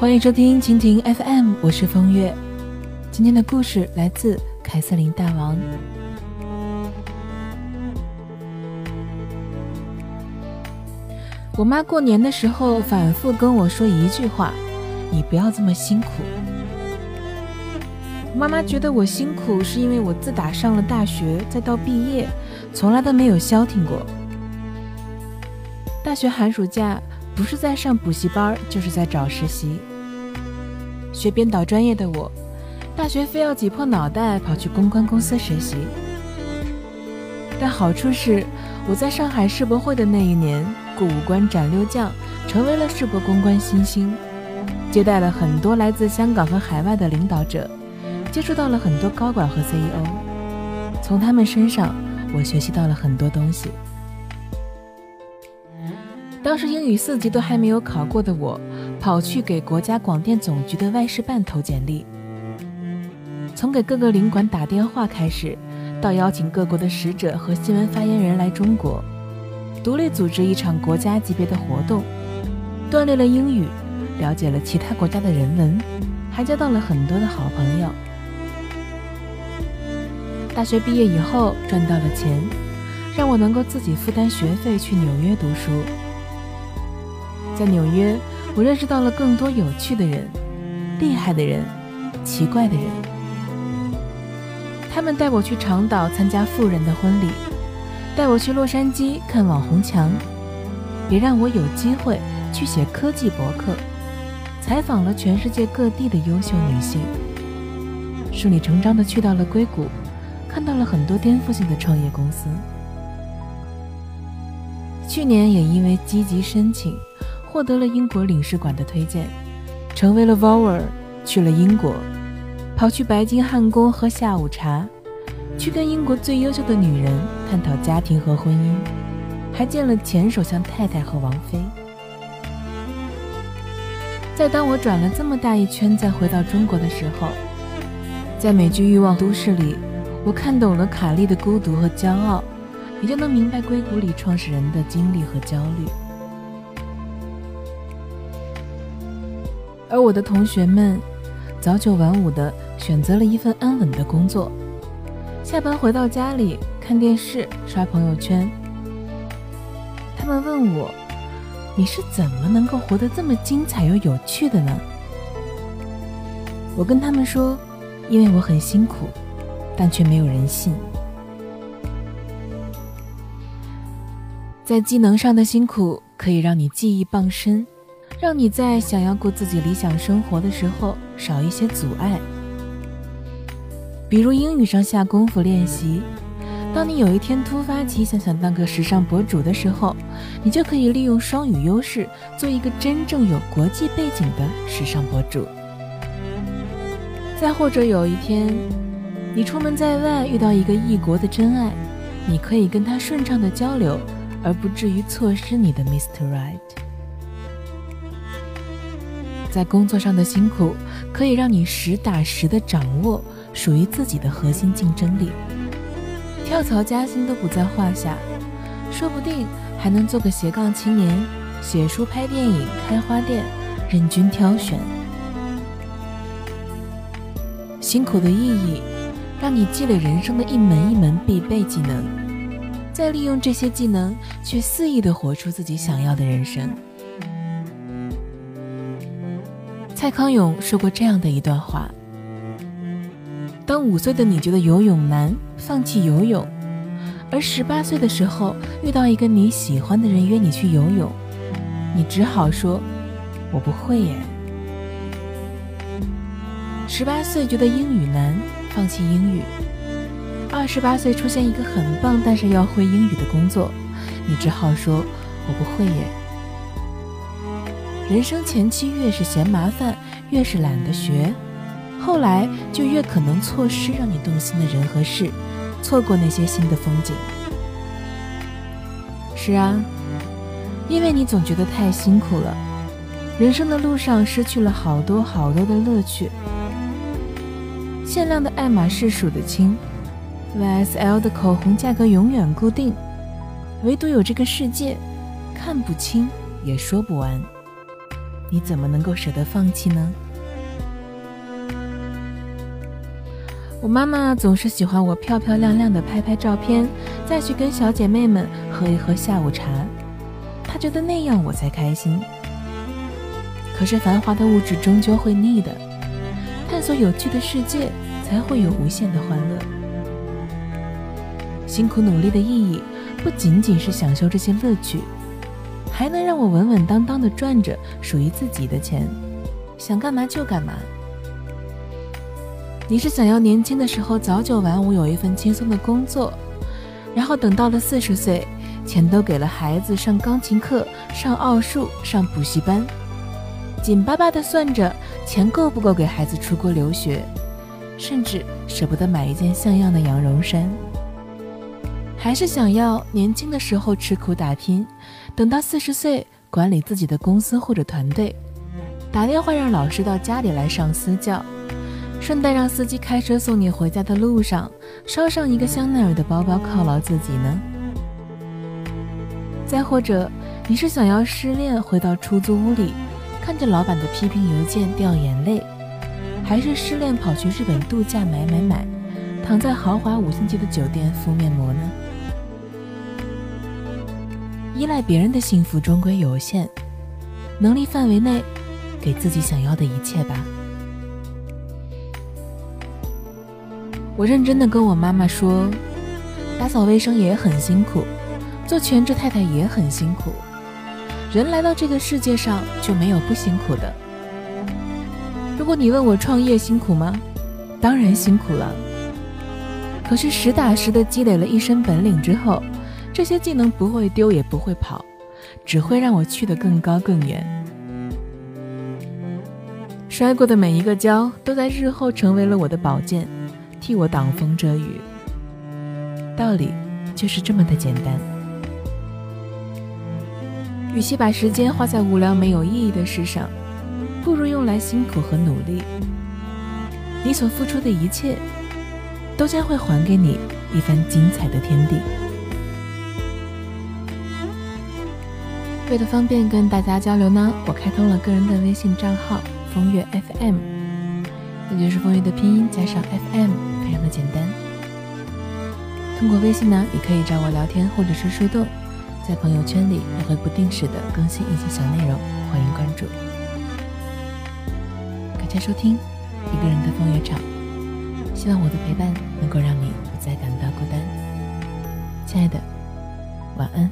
欢迎收听蜻蜓 FM，我是风月。今天的故事来自凯瑟琳大王。我妈过年的时候反复跟我说一句话：“你不要这么辛苦。”妈妈觉得我辛苦，是因为我自打上了大学，再到毕业，从来都没有消停过。大学寒暑假不是在上补习班，就是在找实习。学编导专业的我，大学非要挤破脑袋跑去公关公司实习。但好处是，我在上海世博会的那一年，过五关斩六将，成为了世博公关新星，接待了很多来自香港和海外的领导者，接触到了很多高管和 CEO。从他们身上，我学习到了很多东西。当时英语四级都还没有考过的我。跑去给国家广电总局的外事办投简历，从给各个领馆打电话开始，到邀请各国的使者和新闻发言人来中国，独立组织一场国家级别的活动，锻炼了英语，了解了其他国家的人文，还交到了很多的好朋友。大学毕业以后赚到了钱，让我能够自己负担学费去纽约读书，在纽约。我认识到了更多有趣的人、厉害的人、奇怪的人。他们带我去长岛参加富人的婚礼，带我去洛杉矶看网红墙，也让我有机会去写科技博客，采访了全世界各地的优秀女性，顺理成章的去到了硅谷，看到了很多颠覆性的创业公司。去年也因为积极申请。获得了英国领事馆的推荐，成为了 Vower，去了英国，跑去白金汉宫喝下午茶，去跟英国最优秀的女人探讨家庭和婚姻，还见了前首相太太和王菲。在当我转了这么大一圈再回到中国的时候，在美剧《欲望都市》里，我看懂了卡莉的孤独和骄傲，也就能明白硅谷里创始人的经历和焦虑。而我的同学们，早九晚五的选择了一份安稳的工作，下班回到家里看电视、刷朋友圈。他们问我：“你是怎么能够活得这么精彩又有趣的呢？”我跟他们说：“因为我很辛苦，但却没有人信。在技能上的辛苦，可以让你技艺傍身。”让你在想要过自己理想生活的时候少一些阻碍，比如英语上下功夫练习。当你有一天突发奇想想当个时尚博主的时候，你就可以利用双语优势做一个真正有国际背景的时尚博主。再或者有一天，你出门在外遇到一个异国的真爱，你可以跟他顺畅的交流，而不至于错失你的 Mr. Right。在工作上的辛苦，可以让你实打实的掌握属于自己的核心竞争力，跳槽加薪都不在话下，说不定还能做个斜杠青年，写书、拍电影、开花店，任君挑选。辛苦的意义，让你积累人生的一门一门必备技能，再利用这些技能去肆意的活出自己想要的人生。蔡康永说过这样的一段话：当五岁的你觉得游泳难，放弃游泳；而十八岁的时候遇到一个你喜欢的人约你去游泳，你只好说“我不会耶”。十八岁觉得英语难，放弃英语；二十八岁出现一个很棒但是要会英语的工作，你只好说“我不会耶”。人生前期越是嫌麻烦，越是懒得学，后来就越可能错失让你动心的人和事，错过那些新的风景。是啊，因为你总觉得太辛苦了，人生的路上失去了好多好多的乐趣。限量的爱马仕数得清，YSL 的口红价格永远固定，唯独有这个世界，看不清也说不完。你怎么能够舍得放弃呢？我妈妈总是喜欢我漂漂亮亮的拍拍照片，再去跟小姐妹们喝一喝下午茶。她觉得那样我才开心。可是繁华的物质终究会腻的，探索有趣的世界才会有无限的欢乐。辛苦努力的意义不仅仅是享受这些乐趣，还能让我稳稳当当的赚着属于自己的钱，想干嘛就干嘛。你是想要年轻的时候早九晚五有一份轻松的工作，然后等到了四十岁，钱都给了孩子上钢琴课、上奥数、上补习班，紧巴巴的算着钱够不够给孩子出国留学，甚至舍不得买一件像样的羊绒衫。还是想要年轻的时候吃苦打拼，等到四十岁管理自己的公司或者团队，打电话让老师到家里来上私教。顺带让司机开车送你回家的路上，捎上一个香奈儿的包包犒劳自己呢。再或者，你是想要失恋回到出租屋里，看着老板的批评邮件掉眼泪，还是失恋跑去日本度假买买买，躺在豪华五星级的酒店敷面膜呢？依赖别人的幸福终归有限，能力范围内，给自己想要的一切吧。我认真的跟我妈妈说，打扫卫生也很辛苦，做全职太太也很辛苦。人来到这个世界上就没有不辛苦的。如果你问我创业辛苦吗？当然辛苦了。可是实打实的积累了一身本领之后，这些技能不会丢也不会跑，只会让我去得更高更远。摔过的每一个跤，都在日后成为了我的宝剑。替我挡风遮雨，道理就是这么的简单。与其把时间花在无聊没有意义的事上，不如用来辛苦和努力。你所付出的一切，都将会还给你一番精彩的天地。为了方便跟大家交流呢，我开通了个人的微信账号“风月 FM”。也就是风月的拼音加上 FM，非常的简单。通过微信呢，你可以找我聊天或者是互动，在朋友圈里也会不定时的更新一些小内容，欢迎关注。感谢收听一个人的风月场，希望我的陪伴能够让你不再感到孤单。亲爱的，晚安。